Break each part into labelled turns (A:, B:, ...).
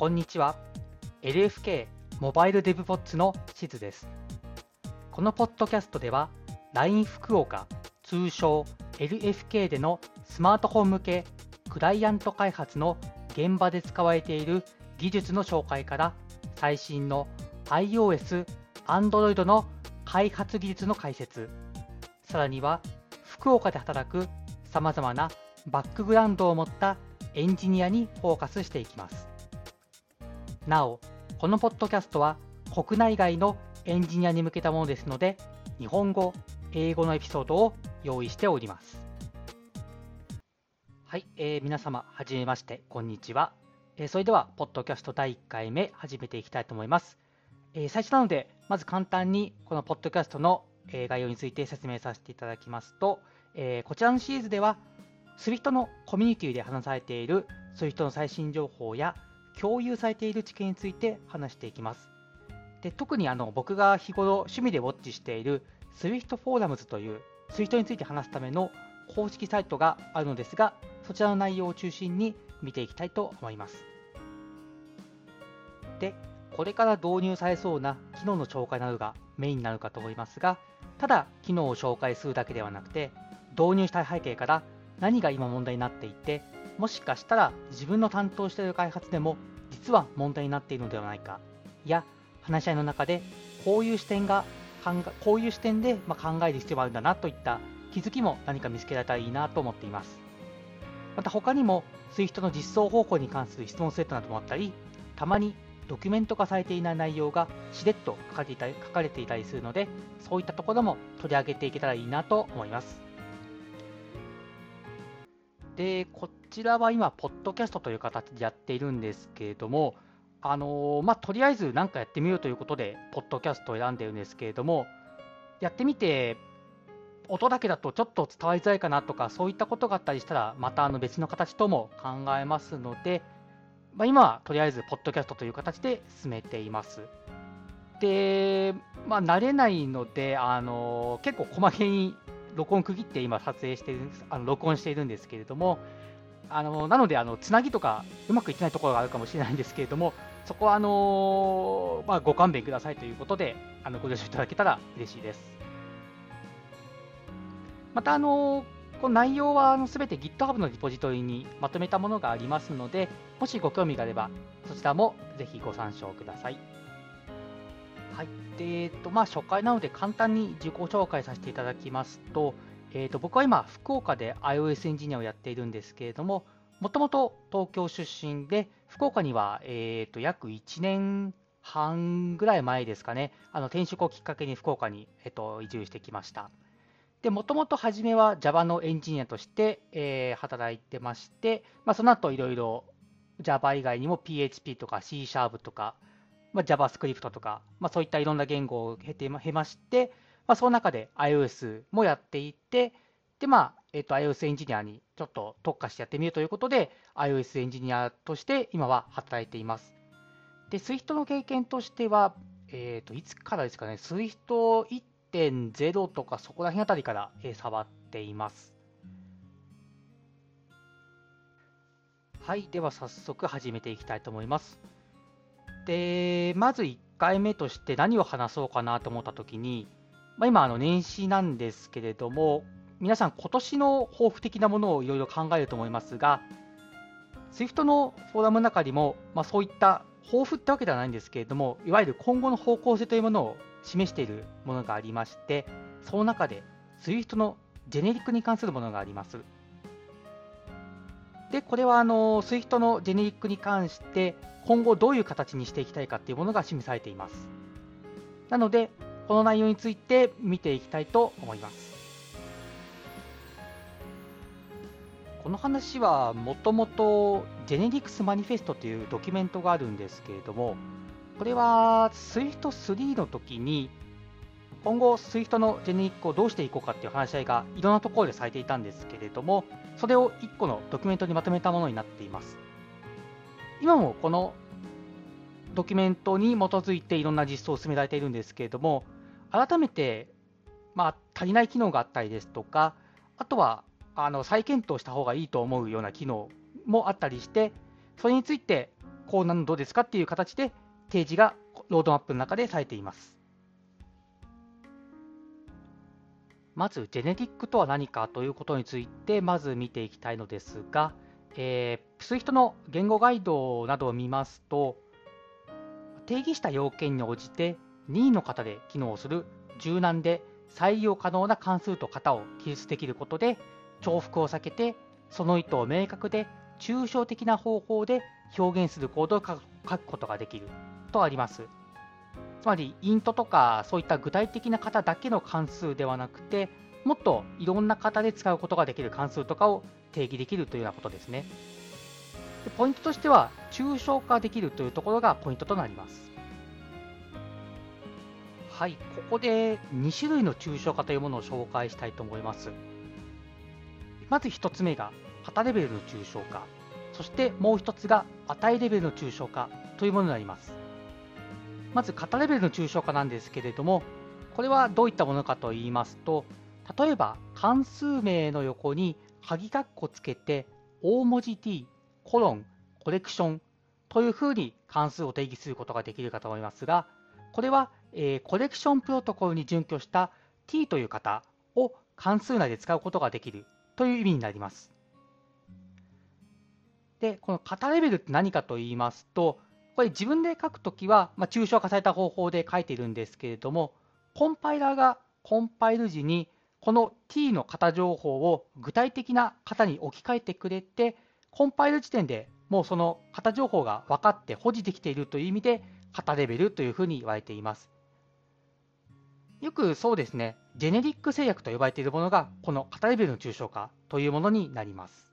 A: こんにちは。LFK モバイルデブポッツのしずです。このポッドキャストでは、LINE 福岡、通称 LFK でのスマートフォン向けクライアント開発の現場で使われている技術の紹介から最新の iOS、Android の開発技術の解説、さらには福岡で働くさまざまなバックグラウンドを持ったエンジニアにフォーカスしていきます。なお、このポッドキャストは国内外のエンジニアに向けたものですので、日本語、英語のエピソードを用意しております。はい、えー、皆様、はじめまして、こんにちは。えー、それでは、ポッドキャスト第1回目、始めていきたいと思います。えー、最初なので、まず簡単に、このポッドキャストの、え概要について説明させていただきますと、えこちらのシリーズでは、SWIFT のコミュニティで話されている SWIFT の最新情報や共有されている知見について話していきます。で特にあの僕が日頃趣味でウォッチしている SWIFT フォーラムズという SWIFT について話すための公式サイトがあるのですが、そちらの内容を中心に見ていきたいと思います。で、これから導入されそうな機能の紹介などがメインになるかと思いますが、ただ機能を紹介するだけではなくて、導入したい背景から何が今問題になっていて、もしかしたら自分の担当している開発でも実は問題になっているのではないか、いや、話し合いの中でこういう視点がこういう視点でま考える必要があるんだなといった気づきも何か見つけられたらいいなと思っています。また他にも SWIFT の実装方法に関する質問セットなどもあったり、たまにドキュメント化されていない内容がしれっと書かれていたり書かれていたりするので、そういったところも取り上げていけたらいいなと思います。で、ちらは今、ポッドキャストという形でやっているんですけれども、あのー、まあ、とりあえず何かやってみようということで、ポッドキャストを選んでいるんですけれども、やってみて、音だけだとちょっと伝わりづらいかなとか、そういったことがあったりしたら、またあの別の形とも考えますので、まあ、今はとりあえず、ポッドキャストという形で進めています。で、まあ、慣れないので、あのー、結構細けに録音区切って今撮影してる、あの録音しているんですけれども、あのなのであの、つなぎとかうまくいってないところがあるかもしれないんですけれども、そこはあのまあ、ご勘弁くださいということで、あのご了承いただけたら嬉しいです。また、あのこの内容はすべて GitHub のリポジトリにまとめたものがありますので、もしご興味があれば、そちらもぜひご参照ください。はい。で、えっと、まあ、初回なので簡単に自己紹介させていただきますと、えっと、僕は今、福岡で iOS エンジニアをやっているんですけれども、もともと東京出身で、福岡には、えっと、約1年半ぐらい前ですかね、あの転職をきっかけに福岡に、えっと、移住してきました。で、もともと初めは Java のエンジニアとして、えー、働いてまして、まあ、その後いろいろ Java 以外にも PHP とか C シャープとか、まあ、JavaScript とか、まあ、そういったいろんな言語を経て経まして、まあ、その中で iOS もやっていって、で、まあ、えっ、と、iOS エンジニアにちょっと特化してやってみるということで、iOS エンジニアとして今は働いています。で、Swift の経験としては、えっ、ー、と、いつからですかね、Swift 1.0とかそこら辺あたりから、えー、触っています。はい、では早速始めていきたいと思います。で、まず1回目として何を話そうかなと思ったときに、まあ、今、あの年始なんですけれども、皆さん、今年の抱負的なものをいろいろ考えると思いますが、SWIFT のフォーラムの中にも、まあ、そういった抱負ってわけではないんですけれども、いわゆる今後の方向性というものを示しているものがありまして、その中で SWIFT のジェネリックに関するものがあります。で、これはあの SWIFT のジェネリックに関して、今後どういう形にしていきたいかっていうものが示されています。なので、この内容について見ていきたいと思います。この話はもともとジェネリクスマニフェストというドキュメントがあるんですけれども、これは SWIFT3 の時に今後 SWIFT のジェネリックをどうしていこうかっていう話し合いがいろんなところでされていたんですけれども、それを1個のドキュメントにまとめたものになっています。今もこのドキュメントに基づいていろんな実装を進められているんですけれども、改めて、まあ、足りない機能があったりですとか、あとはあの再検討した方がいいと思うような機能もあったりして、それについてこうなのどうですかっていう形で提示がロードマップの中でされています。まず、ジェネティックとは何かということについて、まず見ていきたいのですが、えー、SWIFT の言語ガイドなどを見ますと、定義した要件に応じて任意の型で機能する柔軟で採用可能な関数と型を記述できることで、重複を避けて、その意図を明確で抽象的な方法で表現するコードを書くことができるとあります。つまり、イントとかそういった具体的な型だけの関数ではなくて、もっといろんな型で使うことができる関数とかを定義できるというようなことですね。でポイントとしては、抽象化できるというところがポイントとなります。はい、ここで2種類の抽象化というものを紹介したいと思います。まず1つ目が型レベルの抽象化、そしてもう1つが値レベルの抽象化というものになります。まず型レベルの抽象化なんですけれども、これはどういったものかと言いますと、例えば関数名の横に鍵括弧つけて大文字 t コロンコレクションというふうに関数を定義することができるかと思いますが、これはえー、コレクションプロトコルに準拠した t という型を関数内で使うことができるという意味になります。で、この型レベルって何かと言いますと、これ自分で書くときは、まあ、抽象化された方法で書いているんですけれども、コンパイラーがコンパイル時に、この t の型情報を具体的な型に置き換えてくれて、コンパイル時点でもうその型情報が分かって保持できているという意味で、型レベルというふうに言われています。よくそうですね、ジェネリック製薬と呼ばれているものが、この型レベルの抽象化というものになります。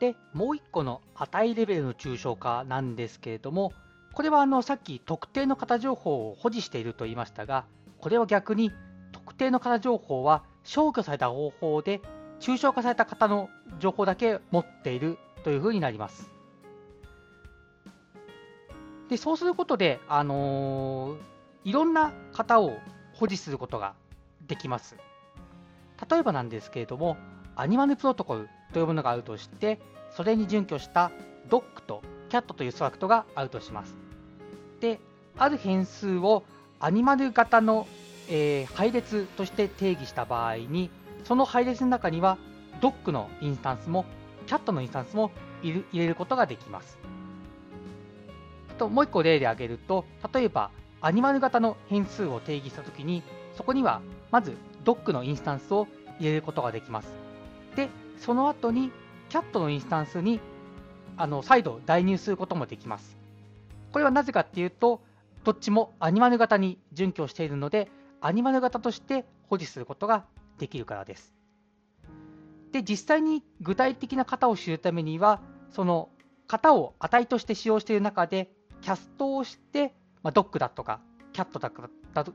A: で、もう1個の値レベルの抽象化なんですけれども、これはあのさっき特定の型情報を保持していると言いましたが、これは逆に特定の型情報は消去された方法で抽象化された型の情報だけ持っているというふうになります。でそうすることで、あのーいろんな型を保持することができます。例えばなんですけれども、アニマルプロトコルというものがあるとして、それに準拠した doc と cat というストラクトがあるとします。で、ある変数をアニマル型の、えー、配列として定義した場合に、その配列の中には doc のインスタンスも cat のインスタンスも入れることができます。あともう1個例で挙げると、例えばアニマル型の変数を定義したときに、そこにはまず doc のインスタンスを入れることができます。で、その後に cat のインスタンスにあの再度代入することもできます。これはなぜかっていうと、どっちもアニマル型に準拠しているので、アニマル型として保持することができるからです。で、実際に具体的な型を知るためには、その型を値として使用している中で、キャストをしてまあ、ドッグだとか、キャットだとか、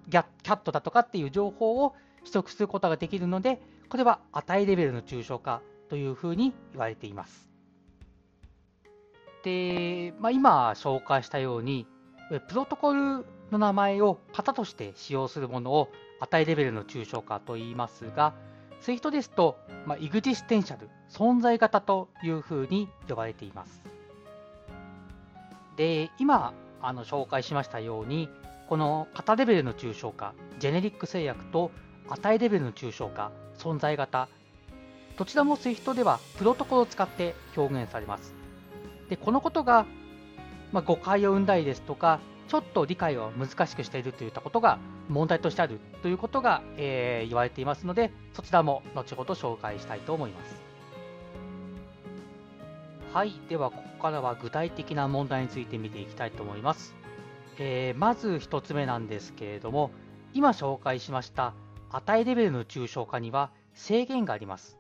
A: キャットだとかっていう情報を取得することができるので、これは値レベルの抽象化というふうに言われています。で、まあ、今紹介したように、プロトコルの名前を型として使用するものを値レベルの抽象化と言いますが、SWIFT ですと、まあ、イグジステンシャル、存在型というふうに呼ばれています。で、今あの紹介しましたように、この型レベルの抽象化、ジェネリック制約と値レベルの抽象化、存在型、どちらも SWIFT ではプロトコルを使って表現されます。でこのことが、まあ、誤解を生んだりですとか、ちょっと理解を難しくしているといったことが問題としてあるということが、えー、言われていますので、そちらも後ほど紹介したいと思います。はい、ではからは具体的な問題について見ていきたいと思います。えー、まず1つ目なんですけれども、今紹介しました値レベルの抽象化には制限があります。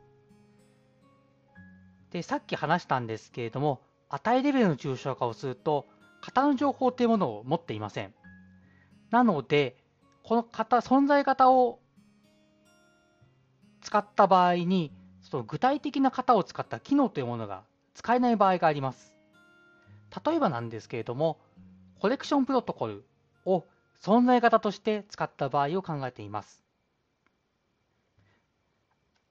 A: で、さっき話したんですけれども、値レベルの抽象化をすると、型の情報というものを持っていません。なので、この型、存在型を使った場合に、その具体的な型を使った機能というものが使えない場合があります。例えばなんですけれども、コレクションプロトコルを存在型として使った場合を考えています。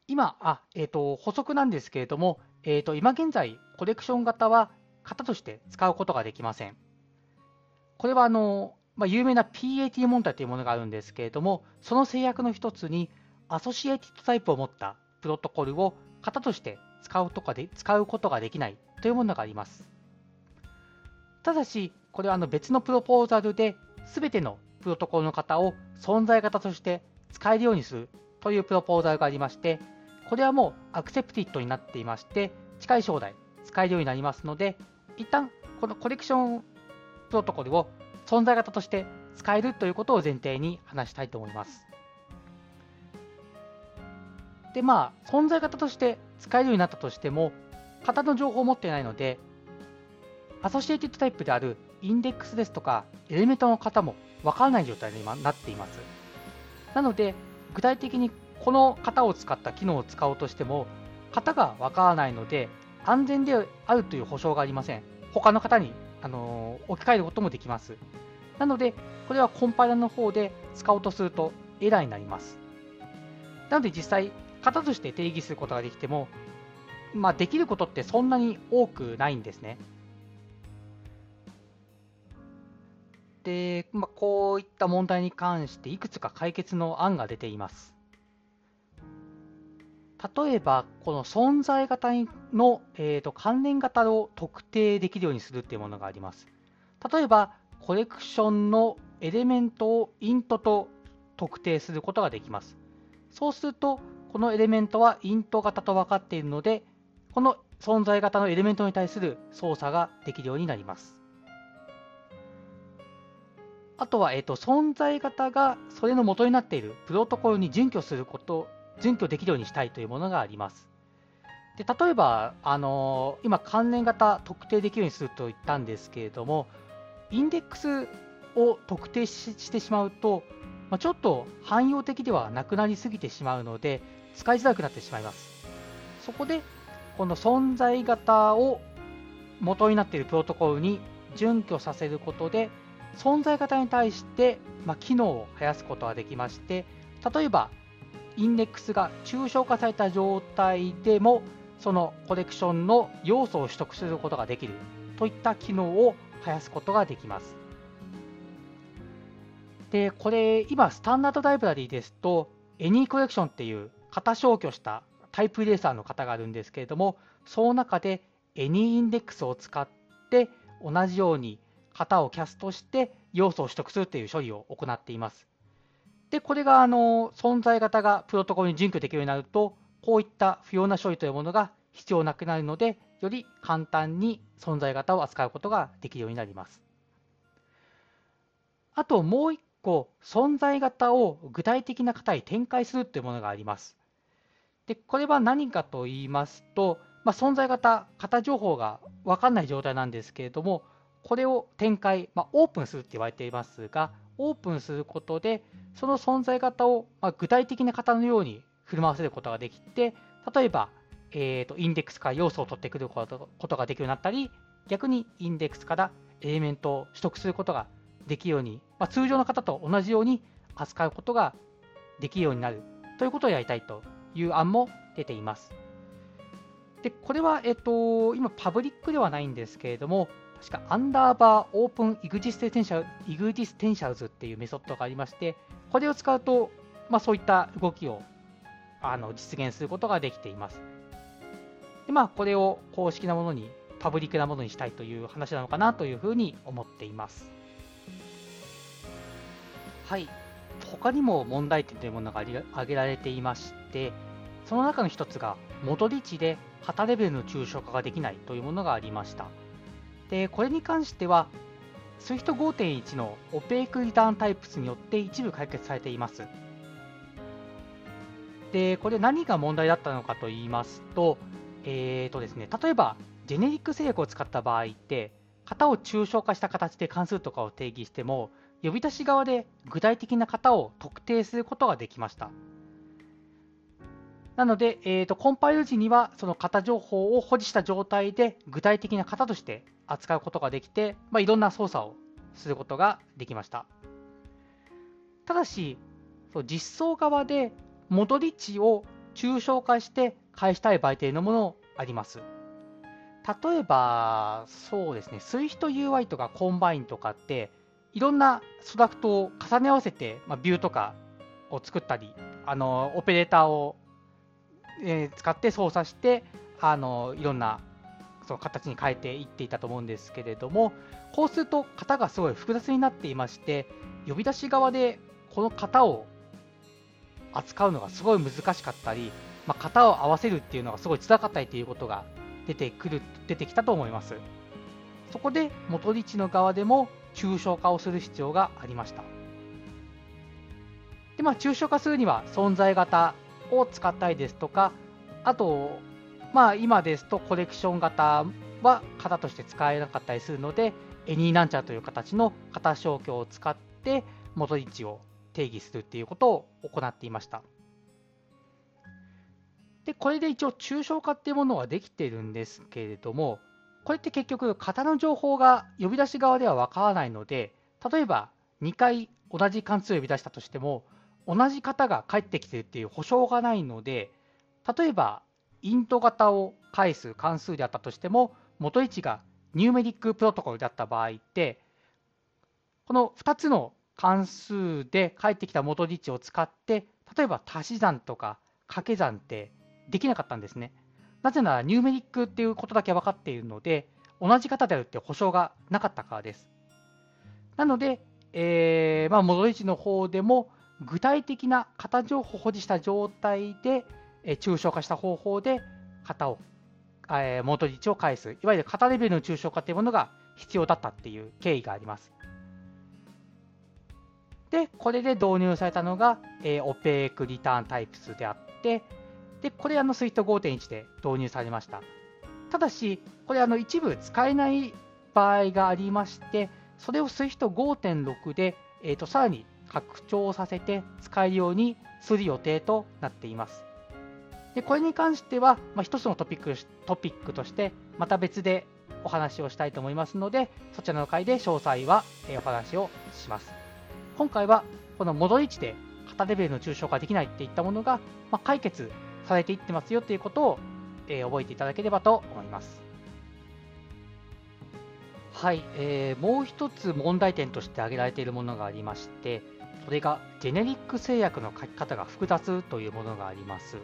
A: 今、あえーと、補足なんですけれども、えーと、今現在、コレクション型は型として使うことができません。これはあの、まあ、有名な PAT 問題というものがあるんですけれども、その制約の一つに、アソシエイティッドタイプを持ったプロトコルを型として使うとかで使うことができないというものがあります。ただし、これはあの別のプロポーザルで、すべてのプロトコルの型を存在型として使えるようにするというプロポーザルがありまして、これはもうアクセプティッドになっていまして、近い将来使えるようになりますので、一旦このコレクションプロトコルを存在型として使えるということを前提に話したいと思います。で、まあ、存在型として使えるようになったとしても、型の情報を持っていないので、アソシエイティッドタイプであるインデックスですとか、エレメントの型もわからない状態に今なっています。なので、具体的にこの型を使った機能を使おうとしても、型がわからないので、安全であるという保証がありません。他の方に、あのー、置き換えることもできます。なので、これはコンパイラの方で使おうとするとエラーになります。なので実際、型として定義することができても、まあ、できることってそんなに多くないんですね。で、まあ、こういった問題に関していくつか解決の案が出ています。例えば、この存在型の、えーと、関連型を特定できるようにするっていうものがあります。例えば、コレクションのエレメントをイントと特定することができます。そうすると、このエレメントはイント型と分かっているので、この存在型のエレメントに対する操作ができるようになります。あとは、えーと、存在型がそれの元になっているプロトコルに準拠すること、準拠できるようにしたいというものがあります。で例えば、あのー、今、関連型特定できるようにすると言ったんですけれども、インデックスを特定してしまうと、まあ、ちょっと汎用的ではなくなりすぎてしまうので、使いづらくなってしまいます。そこで、この存在型を元になっているプロトコルに準拠させることで、存在型に対して、まあ、機能を生やすことができまして、例えば、インデックスが抽象化された状態でも、そのコレクションの要素を取得することができるといった機能を生やすことができます。で、これ、今、スタンダードライブラリーですと、Any コレクションっていう型消去したタイプレーサーの型があるんですけれども、その中で Any インデックスを使って同じように型をキャストして要素を取得するという処理を行っています。で、これがあの存在型がプロトコルに準拠できるようになると、こういった不要な処理というものが必要なくなるので、より簡単に存在型を扱うことができるようになります。あともう一個、存在型を具体的な型に展開するというものがあります。で、これは何かと言いますと、まあ、存在型、型情報が分かんない状態なんですけれども、これを展開、まあ、オープンするって言われていますが、オープンすることで、その存在型を、ま具体的な型のように振る舞わせることができて、例えば、えーと、インデックスから要素を取ってくることができるようになったり、逆にインデックスからエレメントを取得することができるように、まあ、通常の方と同じように扱うことができるようになるということをやりたいという案も出ています。で、これは、えっと、今、パブリックではないんですけれども、確かアンダーバー open existential existentials っていうメソッドがありまして、これを使うと、まあ、そういった動きをあの実現することができています。で、まあ、これを公式なものに、パブリックなものにしたいという話なのかなというふうに思っています。はい。他にも問題点というものが挙げられていまして、その中の一つが、戻り値で型レベルの抽象化ができないというものがありました。で、これに関しては、SWIFT 5.1の Opaque Return Types によって一部解決されています。で、これ何が問題だったのかと言いますと、えーとですね、例えば、ジェネリック制約を使った場合って、型を抽象化した形で関数とかを定義しても、呼び出し側で具体的な型を特定することができました。なので、えーと、コンパイル時にはその型情報を保持した状態で具体的な型として扱うことができて、まあ、いろんな操作をすることができました。ただし、そう実装側で戻り値を抽象化して返したい場合というのもあります。例えば、そうですね、Swift UI とか Combine とかって、いろんな struct を重ね合わせて、まあ、 view とかを作ったり、あのオペレーターを、えー、使って操作して、あのいろんなその形に変えていっていたと思うんですけれども、こうすると型がすごい複雑になっていまして、呼び出し側でこの型を扱うのがすごい難しかったり、まあ、型を合わせるっていうのがすごい辛かったりということが出てくる出てきたと思います。そこで元リッチの側でも抽象化をする必要がありました。でまあ、抽象化するには存在型を使ったりですとか、あと、まあ、今ですとコレクション型は型として使えなかったりするので、エニーナンチャーという形の型消去を使って元リッチを定義するっていうことを行っていました。で、これで一応抽象化っていうものはできてるんですけれども、これって結局、型の情報が呼び出し側ではわからないので、例えば2回同じ関数を呼び出したとしても、同じ型が返ってきてるっていう保証がないので、例えば、イント型を返す関数であったとしても、元位置がニューメリックプロトコルだった場合って、この2つの関数で返ってきた元位置を使って、例えば足し算とか掛け算ってできなかったんですね。なぜならニューメリックっていうことだけ分かっているので、同じ型であるって保証がなかったからです。なので、えーまあ、戻り値の方でも具体的な型情報を保持した状態で、え、抽象化した方法で型を、えー、戻り値を返す、いわゆる型レベルの抽象化というものが必要だったっていう経緯があります。で、これで導入されたのが、えー、オペークリターンタイプスであって、で、これあの Swift5.1 で導入されました。ただし、これあの一部使えない場合がありまして、それを Swift5.6 で、えー、とさらに拡張させて使えるようにする予定となっています。でこれに関しては、まあ、一つのトピックトピックとして、また別でお話をしたいと思いますので、そちらの回で詳細は、えお話をします。今回は、この戻り値で型レベルの抽象化できないっていったものが、まあ、解決されていってますよということを、え、覚えていただければと思います。はい、えー、もう一つ問題点として挙げられているものがありまして、それがジェネリック制約の書き方が複雑というものがあります。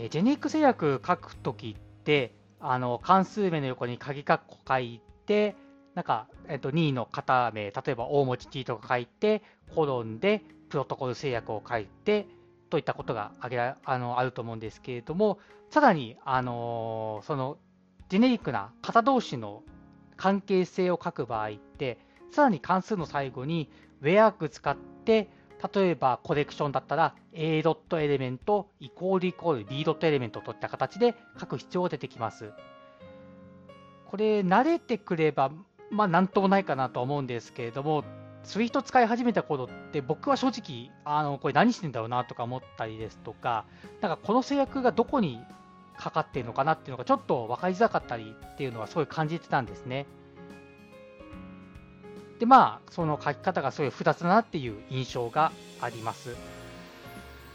A: えー、ジェネリック制約書くときって、あの関数名の横に鍵括弧書いて、なんか、えっと、2位の型名、例えば大文字 t とか書いて、コロンでプロトコル制約を書いて、といったことが挙げらあのあると思うんですけれども、さらに、あのそのジェネリックな型同士の関係性を書く場合って、さらに関数の最後に where 使って、例えばコレクションだったら a ドットエレメントイコールイコール b ドットエレメントといった形で書く必要が出てきます。これ慣れてくれば、まあなんともないかなと思うんですけれども、ツイート使い始めた頃って僕は正直あのこれ何してんだろうなとか思ったりですとかなんかこの制約がどこにかかってるのかなっていうのがちょっと分かりづらかったりっていうのはすごい感じてたんですね。でまあその書き方がすごい複雑だなっていう印象があります。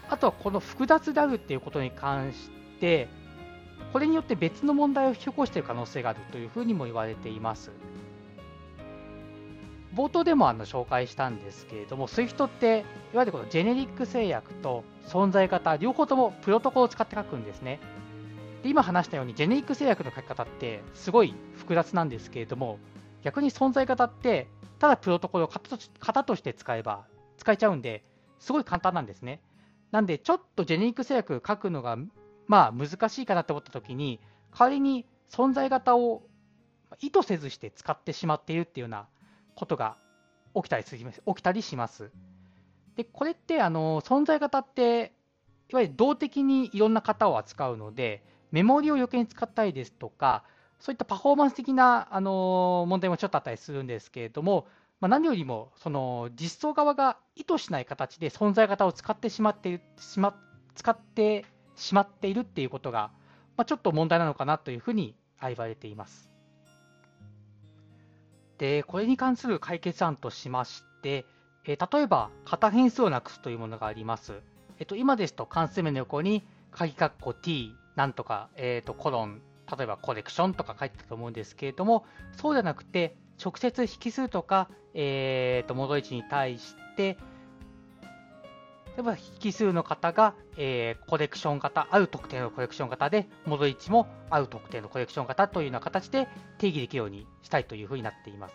A: あとはこの複雑であるっていうことに関してこれによって別の問題を引き起こしている可能性があるというふうにも言われています。冒頭でもあの紹介したんですけれども、SWIFT っていわゆるこのジェネリック制約と存在型、両方ともプロトコルを使って書くんですね。で今話したように、ジェネリック制約の書き方ってすごい複雑なんですけれども、逆に存在型って、ただプロトコルを型として使えば使えちゃうんで、すごい簡単なんですね。なんで、ちょっとジェネリック制約書くのがまあ難しいかなと思ったときに、代わりに存在型を意図せずして使ってしまっているっていうようなことが起きたりす起きたりします。で、これってあの存在型って、いわゆる動的にいろんな型を扱うので、メモリを余計に使ったりですとか、そういったパフォーマンス的なあの問題もちょっとあったりするんですけれども、まあ、何よりもその実装側が意図しない形で存在型を使ってしまっているしま使ってしまっているっていうことが、まあ、ちょっと問題なのかなというふうに言われています。で、これに関する解決案としまして、えー、例えば、型変数をなくすというものがあります。えっ、と、今ですと関数名の横に鍵括弧 t なんとか、えっ、と、コロン例えばコレクションとか書いてたと思うんですけれども、そうじゃなくて、直接引数とか、えー、と戻り値に対して、例えば引数の型が、えー、コレクション型、ある特定のコレクション型で、戻り値もある特定のコレクション型というような形で定義できるようにしたいというふうになっています。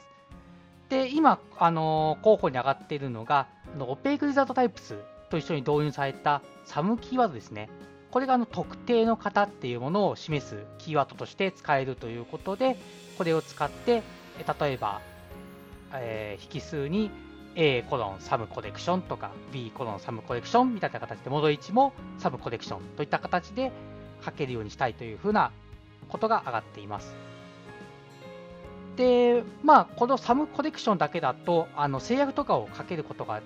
A: で、今、あのー、候補に上がっているのが、オペイクリザートタイプスと一緒に導入されたサムキーワードですね。これがあの特定の型っていうものを示すキーワードとして使えるということで、これを使って、例えば、えー、引数に A コロンサムコレクションとか B コロンサムコレクションみたいな形で戻り値もサムコレクションといった形で書けるようにしたいというふうなことが上がっています。で、まあ、このサムコレクションだけだと、あの制約とかをかけることが、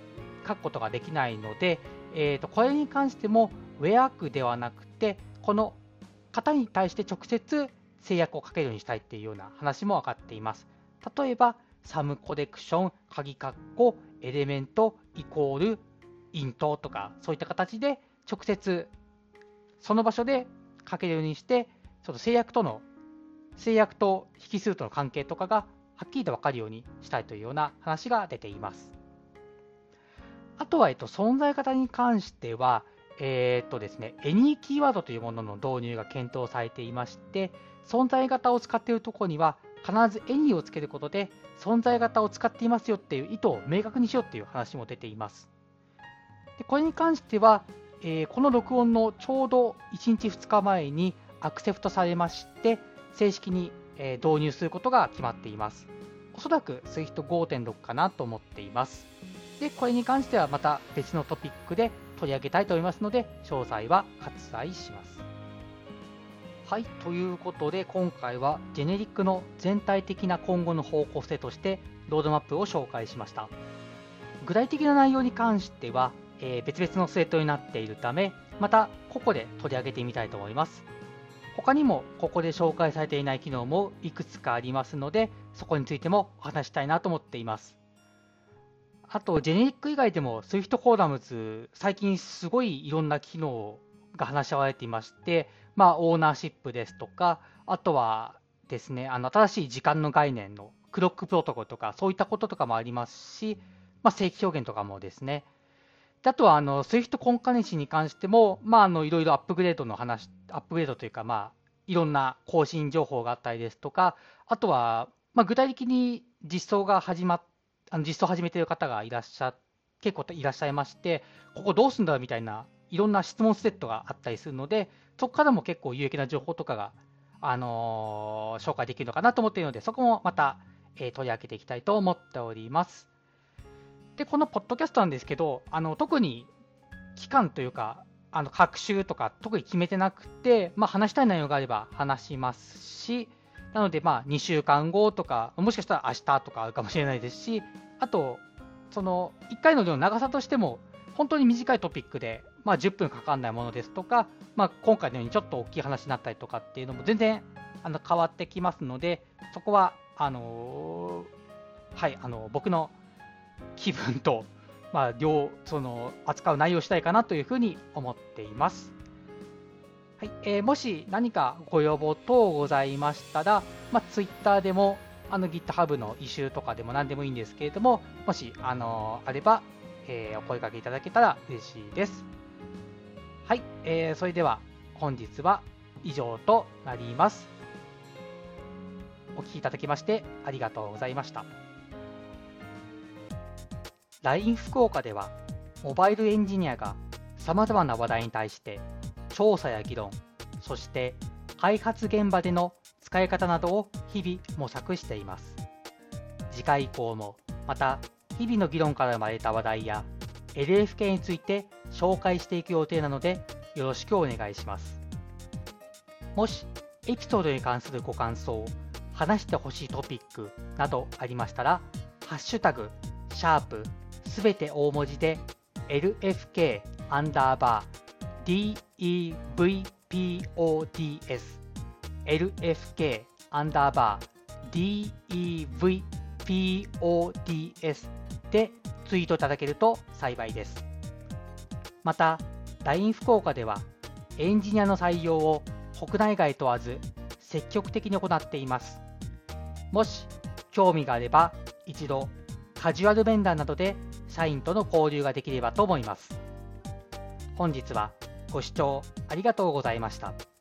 A: 書くことができないので、えー、とこれに関しても Where ではなくて、この型に対して直接制約をかけるようにしたいっていうような話も分かっています。例えば、サムコレクション、鍵括弧、エレメント、イコール、イントとか、そういった形で直接その場所で書けるようにして、その制約との、制約と引数との関係とかがはっきりと分かるようにしたいというような話が出ています。あとは、えっと、存在型に関しては、えー、っとですね、any キーワードというものの導入が検討されていまして、存在型を使っているところには、必ず any をつけることで、存在型を使っていますよっていう意図を明確にしようっていう話も出ています。でこれに関しては、えー、この録音のちょうど1日2日前にアクセプトされまして、正式に、え導入することが決まっています。おそらく SWIFT5.6 かなと思っています。で、これに関してはまた別のトピックで取り上げたいと思いますので、詳細は割愛します。はい、ということで今回はジェネリックの全体的な今後の方向性としてロードマップを紹介しました。具体的な内容に関しては、えー、別々のスレッドになっているため、またここで取り上げてみたいと思います。他にもここで紹介されていない機能もいくつかありますので、そこについてもお話したいなと思っています。あと、ジェネリック以外でも Swift コーダムズ、最近すごいいろんな機能が話し合われていまして、まあ、オーナーシップですとか、あとはですね、あの新しい時間の概念のクロックプロトコルとか、そういったこととかもありますし、まあ、正規表現とかもですね。であとは、あの、Swift コンカネシに関しても、まあ、あの、いろいろアップグレードの話、アップグレードというか、まあ、いろんな更新情報があったりですとか、あとは、まあ、具体的に実装が始まっあの実装始めてる方がいらっしゃ結構いらっしゃいまして、ここどうすんだみたいないろんな質問セットがあったりするので、そこからも結構有益な情報とかが、あのー、紹介できるのかなと思っているので、そこもまた、えー、取り上げていきたいと思っております。で、このポッドキャストなんですけど、あの特に期間というか、あの学習とか特に決めてなくて、まあ、話したい内容があれば話しますし、なので、まあ、2週間後とか、もしかしたら明日とかあるかもしれないですし、あと、その1回の量の長さとしても、本当に短いトピックで、まあ、10分かかんないものですとか、まあ、今回のようにちょっと大きい話になったりとかっていうのも全然あの変わってきますので、そこは、あのー、はい、あの僕の気分と、まあ、両その扱う内容をしたいかなというふうに思っています。はいえー、もし何かご要望等ございましたら、まあ、Twitter でもあの GitHub のイシューとかでも何でもいいんですけれども、もし、あの、あれば、えー、お声掛けいただけたら嬉しいです。はい、えー、それでは本日は以上となります。お聴きいただきましてありがとうございました。LINE 福岡では、モバイルエンジニアが様々な話題に対して調査や議論、そして開発現場での使い方などを日々模索しています。次回以降もまた日々の議論から生まれた話題や LFK について紹介していく予定なのでよろしくお願いします。もしエピソードに関するご感想、話してほしいトピックなどありましたら、ハッシュタグ、シャープ、すべて大文字で LFK アンダーバー LEVPODS LFK アンダーバー DEVPODS でツイートいただけると幸いです。また、LINE 福岡ではエンジニアの採用を国内外問わず積極的に行っています。もし興味があれば一度カジュアルベンダーなどで社員との交流ができればと思います。本日はご視聴ありがとうございました。